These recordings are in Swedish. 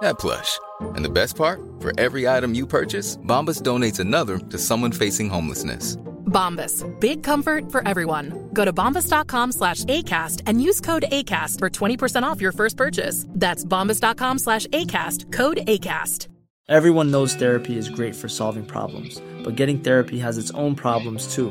that plush. And the best part? For every item you purchase, Bombas donates another to someone facing homelessness. Bombas. Big comfort for everyone. Go to bombas.com slash ACAST and use code ACAST for 20% off your first purchase. That's bombas.com slash ACAST. Code ACAST. Everyone knows therapy is great for solving problems, but getting therapy has its own problems too,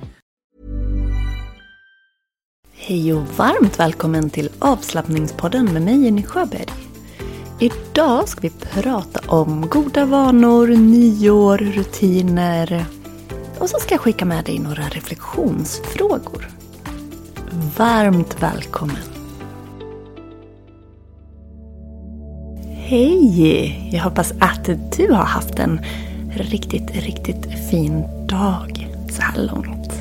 Hej och varmt välkommen till avslappningspodden med mig Jenny Sjöberg. Idag ska vi prata om goda vanor, nyår, rutiner och så ska jag skicka med dig några reflektionsfrågor. Varmt välkommen! Hej! Jag hoppas att du har haft en riktigt, riktigt fin dag så här långt.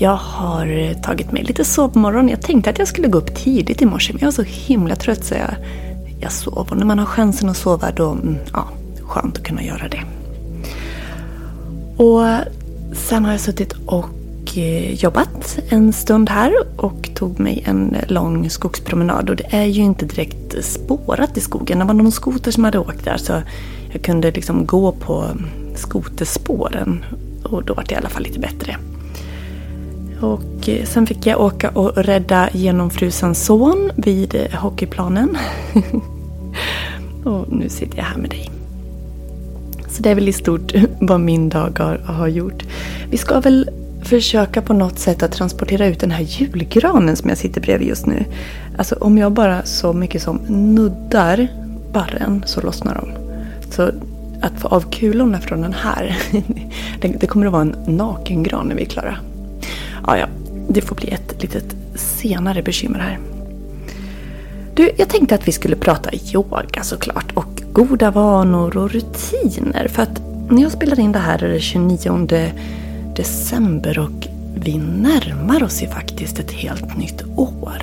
Jag har eh, tagit mig lite sovmorgon. Jag tänkte att jag skulle gå upp tidigt i morse men jag var så himla trött så jag, jag sov. Och när man har chansen att sova då, mm, ja, skönt att kunna göra det. Och sen har jag suttit och eh, jobbat en stund här och tog mig en lång skogspromenad. Och det är ju inte direkt spårat i skogen. Det var någon skoter som hade åkt där så jag kunde liksom gå på skoterspåren. Och då var det i alla fall lite bättre. Och eh, sen fick jag åka och rädda genomfrusen son vid eh, hockeyplanen. och nu sitter jag här med dig. Så det är väl i stort vad min dag har, har gjort. Vi ska väl försöka på något sätt att transportera ut den här julgranen som jag sitter bredvid just nu. Alltså om jag bara så mycket som nuddar barren så lossnar de. Så att få av kulorna från den här, det kommer att vara en nakengran när vi är klara. Ja, ja, det får bli ett litet senare bekymmer här. Du, jag tänkte att vi skulle prata yoga såklart och goda vanor och rutiner. För att när jag spelar in det här är det 29 december och vi närmar oss ju faktiskt ett helt nytt år.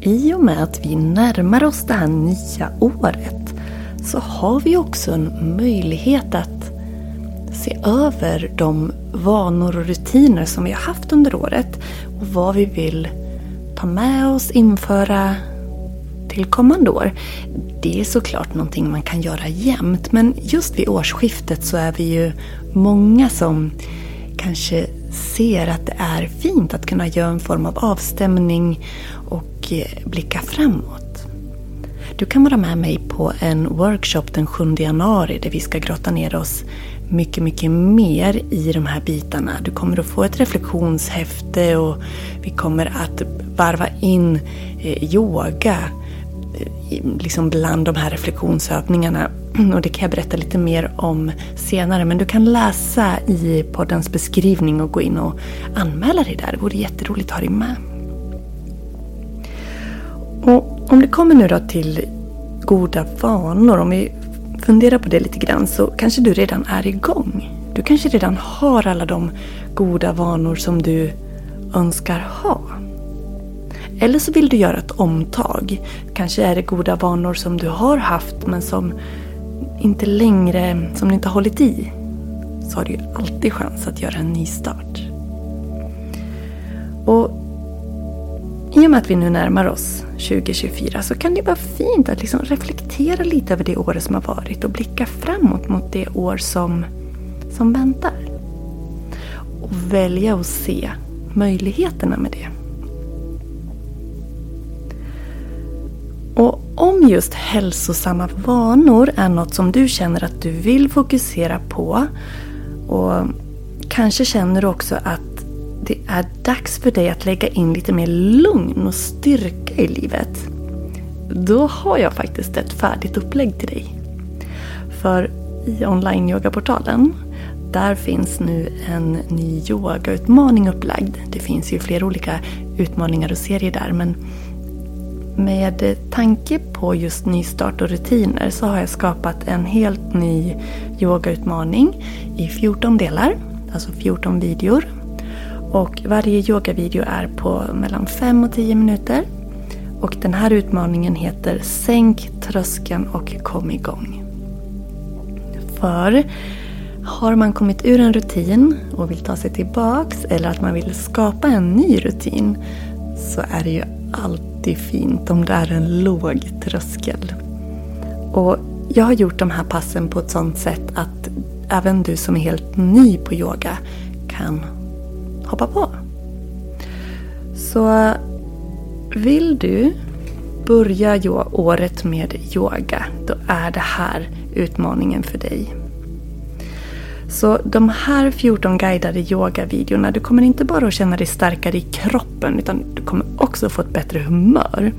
I och med att vi närmar oss det här nya året så har vi också en möjlighet att se över de vanor och rutiner som vi har haft under året och vad vi vill ta med oss, införa till kommande år. Det är såklart någonting man kan göra jämt men just vid årsskiftet så är vi ju många som kanske ser att det är fint att kunna göra en form av avstämning och eh, blicka framåt. Du kan vara med mig på en workshop den 7 januari där vi ska grotta ner oss mycket, mycket mer i de här bitarna. Du kommer att få ett reflektionshäfte och vi kommer att varva in eh, yoga eh, liksom bland de här reflektionsövningarna. Och det kan jag berätta lite mer om senare. Men du kan läsa i poddens beskrivning och gå in och anmäla dig där. Det vore jätteroligt att ha dig med. Och om det kommer nu då till goda vanor. Om vi fundera på det lite grann så kanske du redan är igång. Du kanske redan har alla de goda vanor som du önskar ha. Eller så vill du göra ett omtag. Kanske är det goda vanor som du har haft men som inte längre, som du inte har hållit i. Så har du ju alltid chans att göra en ny start. Och i och med att vi nu närmar oss 2024 så kan det vara fint att liksom reflektera lite över det året som har varit och blicka framåt mot det år som, som väntar. Och välja att se möjligheterna med det. Och om just hälsosamma vanor är något som du känner att du vill fokusera på och kanske känner du också att det är dags för dig att lägga in lite mer lugn och styrka i livet. Då har jag faktiskt ett färdigt upplägg till dig. För i online-yogaportalen där finns nu en ny yogautmaning upplagd. Det finns ju flera olika utmaningar och serier där men med tanke på just nystart och rutiner så har jag skapat en helt ny yogautmaning i 14 delar, alltså 14 videor. Och varje yogavideo är på mellan 5 och 10 minuter. Och den här utmaningen heter Sänk tröskeln och kom igång. För har man kommit ur en rutin och vill ta sig tillbaks eller att man vill skapa en ny rutin så är det ju alltid fint om det är en låg tröskel. Och jag har gjort de här passen på ett sånt sätt att även du som är helt ny på yoga kan hoppa på. Så vill du börja året med yoga, då är det här utmaningen för dig. Så de här 14 guidade yogavideorna, du kommer inte bara att känna dig starkare i kroppen utan du kommer också få ett bättre humör.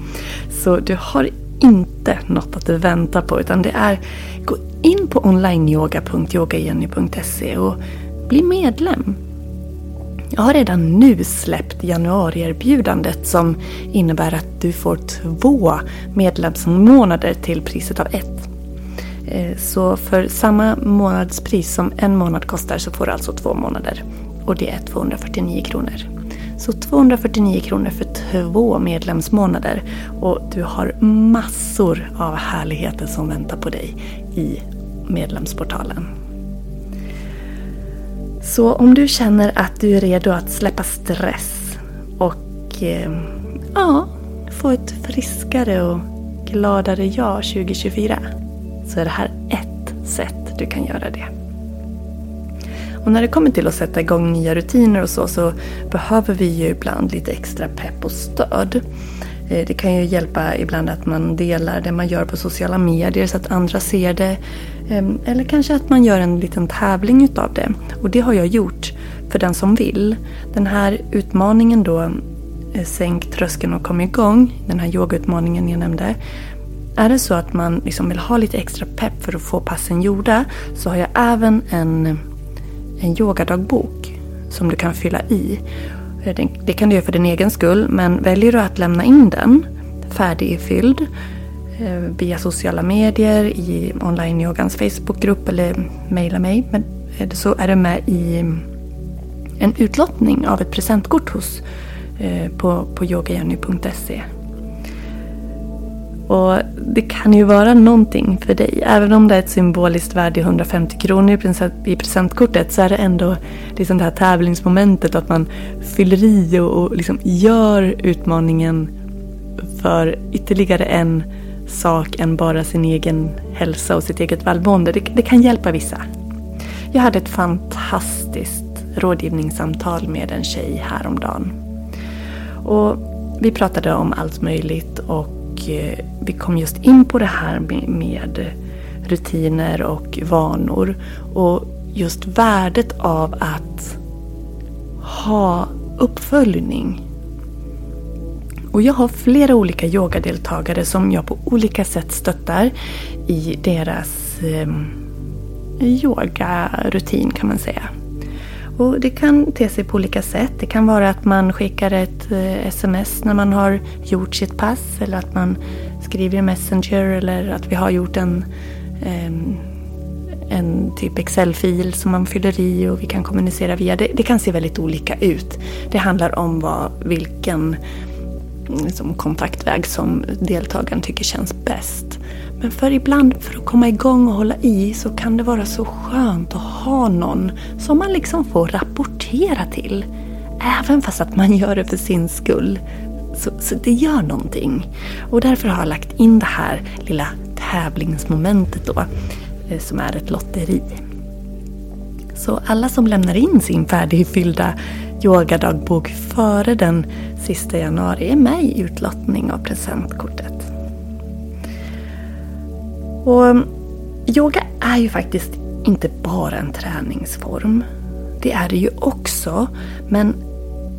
Så du har inte något att vänta på utan det är gå in på onlineyoga.yogajenny.se och bli medlem. Jag har redan nu släppt januarierbjudandet som innebär att du får två medlemsmånader till priset av ett. Eh, så för samma månadspris som en månad kostar så får du alltså två månader. Och det är 249 kronor. Så 249 kronor för två medlemsmånader. Och du har massor av härligheter som väntar på dig i medlemsportalen. Så om du känner att du är redo att släppa stress och eh, ja, få ett friskare och gladare jag 2024 så är det här ett sätt du kan göra det. Och när det kommer till att sätta igång nya rutiner och så, så behöver vi ju ibland lite extra pepp och stöd. Eh, det kan ju hjälpa ibland att man delar det man gör på sociala medier så att andra ser det. Ehm, eller kanske att man gör en liten tävling utav det. Och det har jag gjort för den som vill. Den här utmaningen då, eh, Sänk tröskeln och kom igång, den här yogautmaningen jag nämnde. Är det så att man liksom vill ha lite extra pepp för att få passen gjorda så har jag även en, en yogadagbok som du kan fylla i. Det kan du göra för din egen skull men väljer du att lämna in den färdigfylld eh, via sociala medier, i online-yogans Facebookgrupp eller mejla mig eh, så är du med i mm, en utlottning av ett presentkort hos, eh, på, på yogajenny.se. Och det kan ju vara någonting för dig. Även om det är ett symboliskt värde i 150 kronor i presentkortet så är det ändå liksom det här tävlingsmomentet att man fyller i och, och liksom gör utmaningen för ytterligare en sak än bara sin egen hälsa och sitt eget välmående. Det, det kan hjälpa vissa. Jag hade ett fantastiskt rådgivningssamtal med en tjej häromdagen. Och vi pratade om allt möjligt och Eh, vi kom just in på det här med rutiner och vanor. Och just värdet av att ha uppföljning. Och jag har flera olika yogadeltagare som jag på olika sätt stöttar i deras eh, yogarutin kan man säga. Och det kan te sig på olika sätt. Det kan vara att man skickar ett eh, sms när man har gjort sitt pass eller att man skriver i Messenger eller att vi har gjort en, ehm, en typ Excel-fil som man fyller i och vi kan kommunicera via. Det, det kan se väldigt olika ut. Det handlar om vad, vilken liksom, kontaktväg som deltagaren tycker känns bäst. Men för ibland, för att komma igång och hålla i, så kan det vara så skönt att ha någon som man liksom får rapportera till. Även fast att man gör det för sin skull. Så, så det gör någonting. Och därför har jag lagt in det här lilla tävlingsmomentet då, eh, som är ett lotteri. Så alla som lämnar in sin färdigfyllda yogadagbok före den sista januari är med i utlottning av presentkortet. Och mm, yoga är ju faktiskt inte bara en träningsform. Det är det ju också, men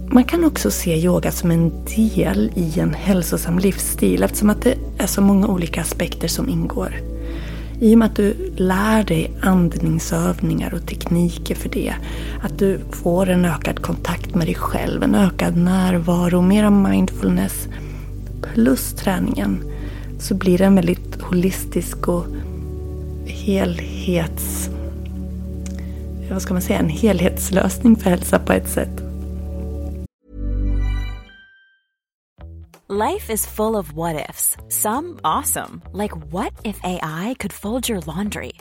man kan också se yoga som en del i en hälsosam livsstil eftersom att det är så många olika aspekter som ingår. I och med att du lär dig andningsövningar och tekniker för det. Att du får en ökad kontakt med dig själv, en ökad närvaro, mera mindfulness. Plus träningen. Så blir det en väldigt holistisk och helhets... Vad ska man säga? En helhetslösning för hälsa på ett sätt. Life is full of what ifs. Some awesome. Like what if AI could fold your laundry?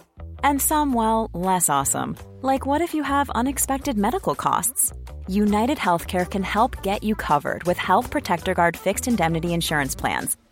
And some, well, less awesome. Like what if you have unexpected medical costs? United Healthcare can help get you covered with Health Protector Guard fixed indemnity insurance plans.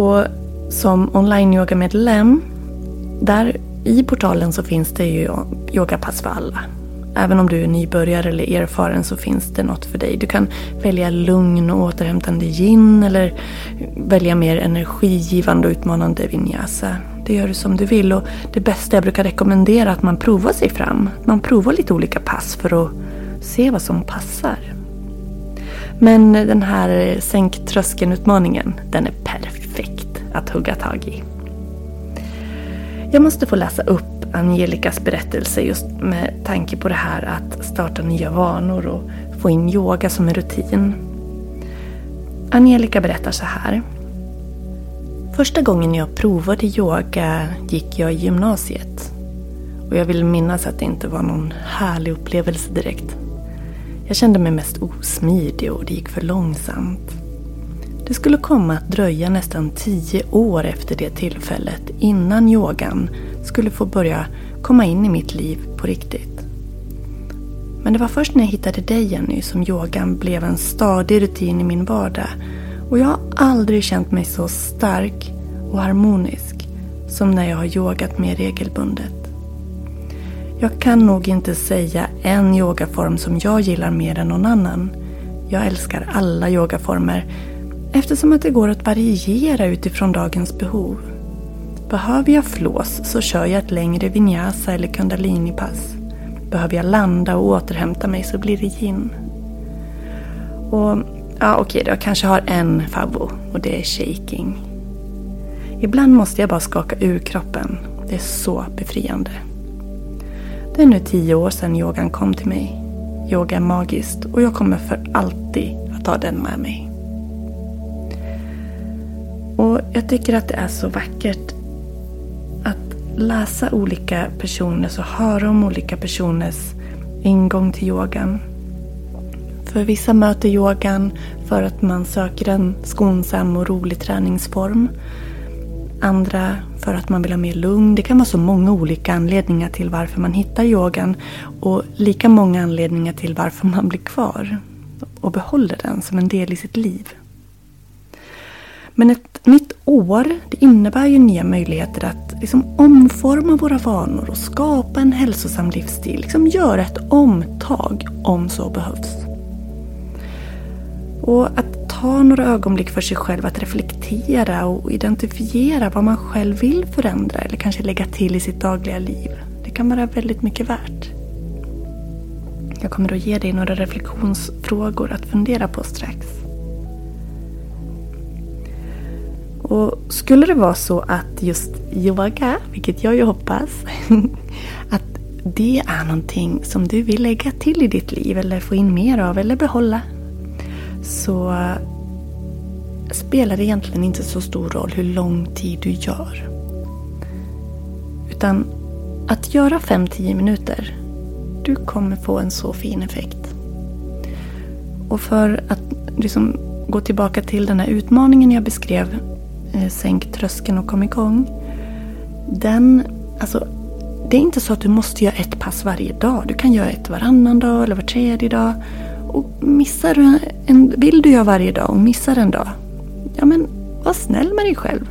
Och som online-yogamedlem, där i portalen så finns det ju yogapass för alla. Även om du är nybörjare eller erfaren så finns det något för dig. Du kan välja lugn och återhämtande yin eller välja mer energigivande och utmanande vinyasa. Det gör du som du vill och det bästa jag brukar rekommendera är att man provar sig fram. Man provar lite olika pass för att se vad som passar. Men den här sänk tröskeln-utmaningen, den är perfekt att hugga tag i. Jag måste få läsa upp Angelicas berättelse just med tanke på det här att starta nya vanor och få in yoga som en rutin. Angelica berättar så här. Första gången jag provade yoga gick jag i gymnasiet. Och jag vill minnas att det inte var någon härlig upplevelse direkt. Jag kände mig mest osmidig och det gick för långsamt. Det skulle komma att dröja nästan tio år efter det tillfället innan yogan skulle få börja komma in i mitt liv på riktigt. Men det var först när jag hittade dig Jenny som yogan blev en stadig rutin i min vardag. Och jag har aldrig känt mig så stark och harmonisk som när jag har yogat mer regelbundet. Jag kan nog inte säga en yogaform som jag gillar mer än någon annan. Jag älskar alla yogaformer eftersom att det går att variera utifrån dagens behov. Behöver jag flås så kör jag ett längre vinyasa eller kundalinipass. Behöver jag landa och återhämta mig så blir det yin. Och ja, okej då, jag kanske har en favvo och det är shaking. Ibland måste jag bara skaka ur kroppen. Det är så befriande. Det är nu tio år sedan yogan kom till mig. Yoga är magiskt och jag kommer för alltid att ha den med mig. Och jag tycker att det är så vackert att läsa olika personers och höra om olika personers ingång till yogan. För vissa möter yogan för att man söker en skonsam och rolig träningsform. Andra för att man vill ha mer lugn. Det kan vara så många olika anledningar till varför man hittar yogan. Och lika många anledningar till varför man blir kvar och behåller den som en del i sitt liv. Men ett nytt år det innebär ju nya möjligheter att liksom omforma våra vanor och skapa en hälsosam livsstil. Liksom göra ett omtag om så behövs. Och att ta några ögonblick för sig själv att reflektera och identifiera vad man själv vill förändra eller kanske lägga till i sitt dagliga liv. Det kan vara väldigt mycket värt. Jag kommer att ge dig några reflektionsfrågor att fundera på strax. Och skulle det vara så att just yoga, vilket jag ju hoppas, att det är någonting som du vill lägga till i ditt liv eller få in mer av eller behålla. Så spelar det egentligen inte så stor roll hur lång tid du gör. Utan att göra 5-10 minuter, du kommer få en så fin effekt. Och för att liksom gå tillbaka till den här utmaningen jag beskrev, Eh, sänk tröskeln och kom igång. Den, alltså det är inte så att du måste göra ett pass varje dag. Du kan göra ett varannan dag eller var tredje dag. Och missar du en, vill du göra varje dag och missar en dag, ja men var snäll med dig själv.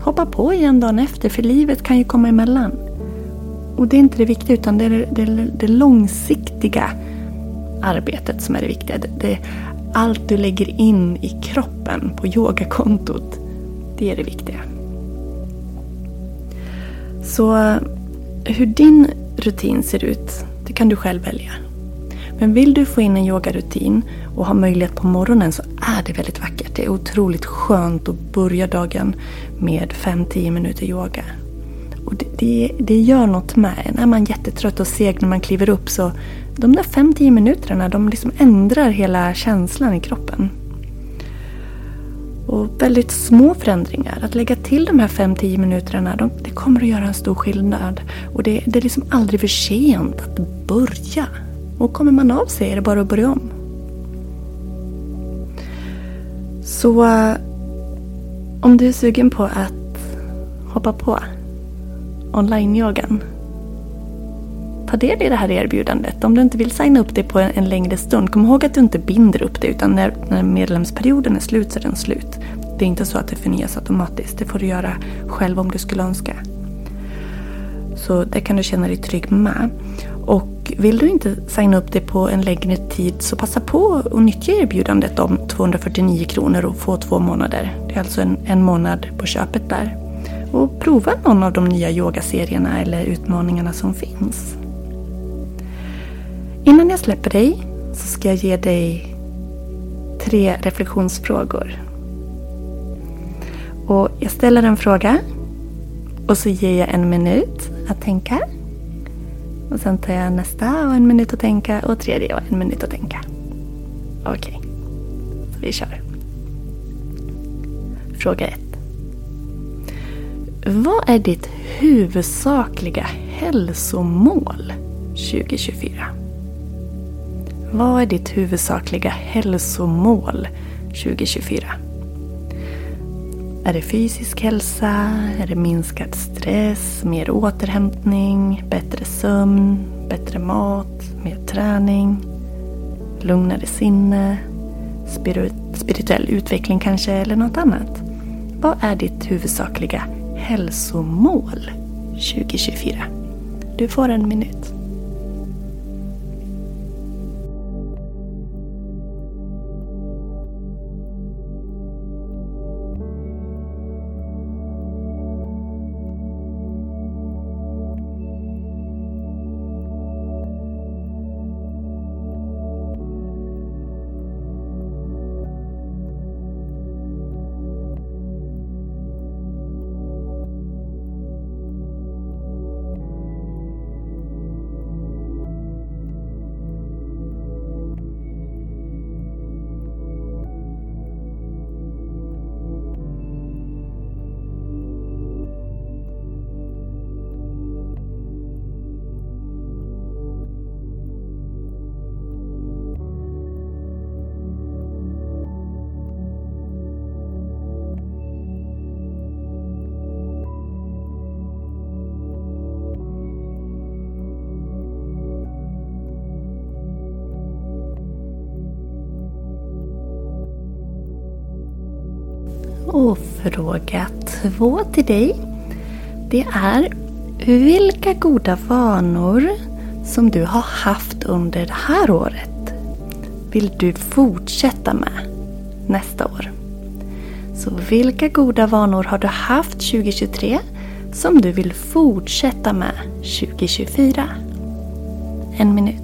Hoppa på igen dagen efter, för livet kan ju komma emellan. Och det är inte det viktiga, utan det är det, det, det långsiktiga arbetet som är det viktiga. Det, det, allt du lägger in i kroppen på yogakontot, det är det viktiga. Så eh, hur din rutin ser ut, det kan du själv välja. Men vill du få in en yogarutin och ha möjlighet på morgonen så är det väldigt vackert. Det är otroligt skönt att börja dagen med 5-10 minuter yoga. Och det, det, det, gör något med en. Är man jättetrött och seg när man kliver upp så de där 5-10 minuterna de liksom ändrar hela känslan i kroppen. Och väldigt små förändringar. Att lägga till de här 5-10 minuterna, de, det kommer att göra en stor skillnad. Och det, det är liksom aldrig för sent att börja. Och kommer man av sig är det bara att börja om. Så eh, om du är sugen på att hoppa på online-yogan. Ta del i det här erbjudandet. Om du inte vill signa upp dig på en, en längre stund, kom ihåg att du inte binder upp dig utan när, när medlemsperioden är slut så är den slut. Det är inte så att det förnyas automatiskt. Det får du göra själv om du skulle önska. Så det kan du känna dig trygg med. Och vill du inte signa upp dig på en längre tid så passa på att nyttja erbjudandet om 249 kronor och få två månader. Det är alltså en, en månad på köpet där. Och prova någon av de nya yogaserierna eller utmaningarna som finns. Innan jag släpper dig så ska jag ge dig tre reflektionsfrågor. Och jag ställer en fråga och så ger jag en minut att tänka. Och sen tar jag nästa och en minut att tänka och tredje och en minut att tänka. Okej, okay. vi kör. Fråga 1. Vad är ditt huvudsakliga hälsomål 2024? Vad är ditt huvudsakliga hälsomål 2024? Är det fysisk hälsa? Är det minskad stress? Mer återhämtning? Bättre sömn? Bättre mat? Mer träning? Lugnare sinne? spirituell utveckling kanske? Eller något annat? Vad är ditt huvudsakliga hälsomål 2024? Du får en minut. Och fråga två till dig. Det är vilka goda vanor som du har haft under det här året vill du fortsätta med nästa år. Så vilka goda vanor har du haft 2023 som du vill fortsätta med 2024? En minut.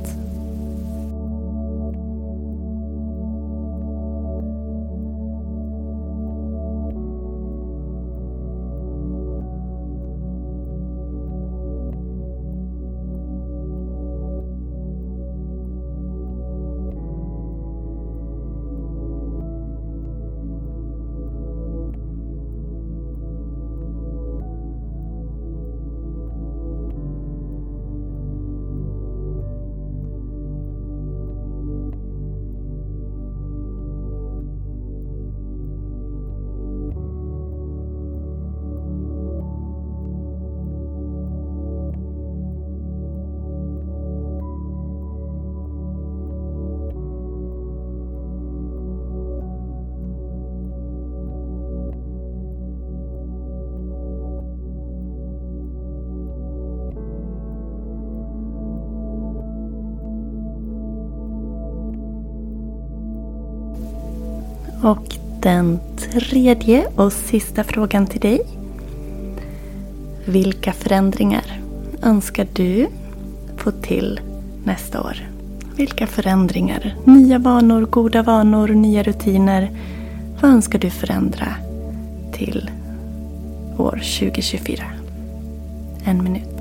Och den tredje och sista frågan till dig. Vilka förändringar önskar du få till nästa år? Vilka förändringar? Nya vanor, goda vanor, nya rutiner. Vad önskar du förändra till år 2024? En minut.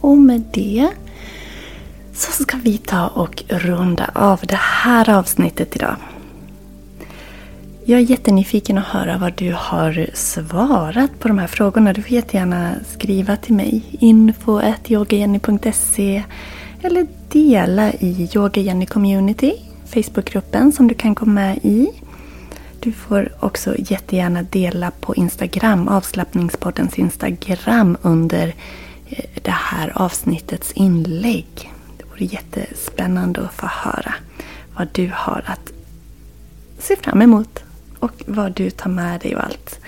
Och med det så ska vi ta och runda av det här avsnittet idag. Jag är jättenyfiken att höra vad du har svarat på de här frågorna. Du får jättegärna skriva till mig. info.yogajenny.se Eller dela i Yoga Jenny Community, Facebookgruppen som du kan komma med i. Du får också jättegärna dela på Instagram, avslappningspoddens Instagram under det här avsnittets inlägg. Det vore jättespännande att få höra vad du har att se fram emot och vad du tar med dig och allt.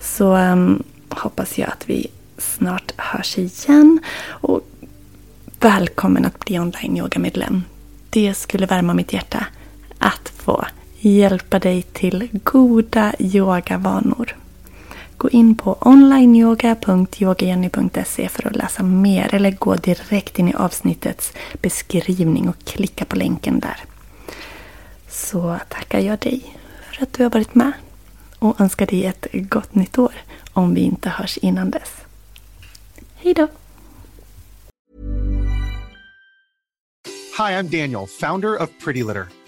Så um, hoppas jag att vi snart hörs igen. Och välkommen att bli online yogamedlem. Det skulle värma mitt hjärta att få hjälpa dig till goda yogavanor. Gå in på onlineyoga.yogajenny.se för att läsa mer eller gå direkt in i avsnittets beskrivning och klicka på länken där. Så tackar jag dig för att du har varit med och önskar dig ett gott nytt år om vi inte hörs innan dess. Hej då! Hi, I'm Daniel, founder of Pretty Litter.